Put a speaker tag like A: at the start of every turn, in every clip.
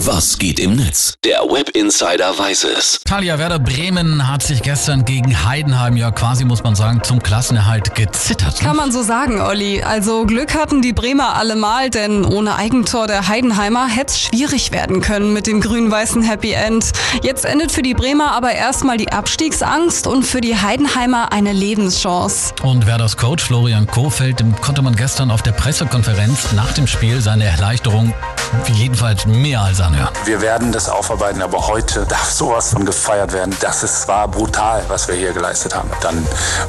A: Was geht im Netz? Der Web Insider weiß es.
B: Talia Werder Bremen hat sich gestern gegen Heidenheim ja quasi, muss man sagen, zum Klassenerhalt gezittert.
C: Kann man so sagen, Olli. Also Glück hatten die Bremer allemal, denn ohne Eigentor der Heidenheimer hätte es schwierig werden können mit dem grün-weißen Happy End. Jetzt endet für die Bremer aber erstmal die Abstiegsangst und für die Heidenheimer eine Lebenschance.
B: Und Werders Coach Florian Kohfeldt, dem konnte man gestern auf der Pressekonferenz nach dem Spiel seine Erleichterung jedenfalls mehr als anhören.
D: Wir werden das aufarbeiten, aber heute darf sowas von gefeiert werden. Das ist, war brutal, was wir hier geleistet haben. Dann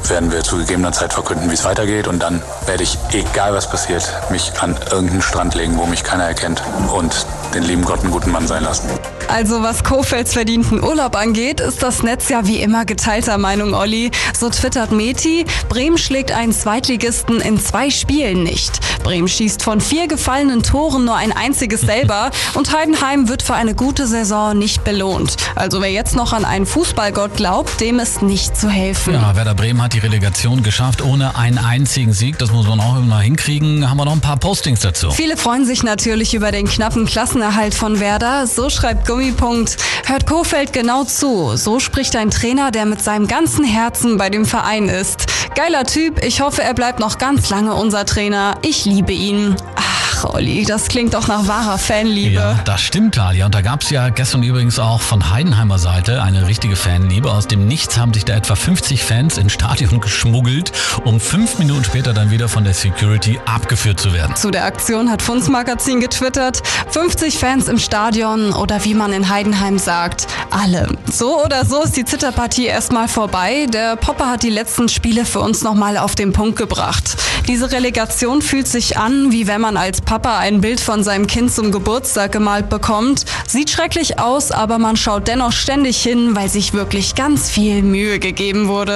D: werden wir zu gegebener Zeit verkünden, wie es weitergeht und dann werde ich, egal was passiert, mich an irgendeinen Strand legen, wo mich keiner erkennt und den lieben Gott einen guten Mann sein lassen.
C: Also was Kofelds verdienten Urlaub angeht, ist das Netz ja wie immer geteilter Meinung, Olli. So twittert Meti, Bremen schlägt einen Zweitligisten in zwei Spielen nicht. Bremen schießt von vier gefallenen Toren nur ein einziges selber und Heidenheim wird für eine gute Saison nicht belohnt. Also wer jetzt noch an einen Fußballgott glaubt, dem ist nicht zu helfen.
B: Ja, Werder Bremen hat die Relegation geschafft ohne einen einzigen Sieg. Das muss man auch immer hinkriegen. Haben wir noch ein paar Postings dazu.
C: Viele freuen sich natürlich über den knappen Klassenerhalt von Werder. So schreibt Gummipunkt. Hört Kofeld genau zu. So spricht ein Trainer, der mit seinem ganzen Herzen bei dem Verein ist. Geiler Typ. Ich hoffe, er bleibt noch ganz lange unser Trainer. Ich liebe ihn. Ach, Olli, das klingt doch nach wahrer Fanliebe.
B: Ja, das stimmt, Talia. Und da gab es ja gestern übrigens auch von Heidenheimer Seite eine richtige Fanliebe. Aus dem Nichts haben sich da etwa 50 Fans ins Stadion geschmuggelt, um fünf Minuten später dann wieder von der Security abgeführt zu werden.
C: Zu der Aktion hat Funz Magazin getwittert, 50 Fans im Stadion oder wie man in Heidenheim sagt, alle. So oder so ist die Zitterpartie erstmal vorbei. Der Popper hat die letzten Spiele für uns nochmal auf den Punkt gebracht. Diese Relegation fühlt sich an, wie wenn man als Papa ein Bild von seinem Kind zum Geburtstag gemalt bekommt. Sieht schrecklich aus, aber man schaut dennoch ständig hin, weil sich wirklich ganz viel Mühe gegeben wurde.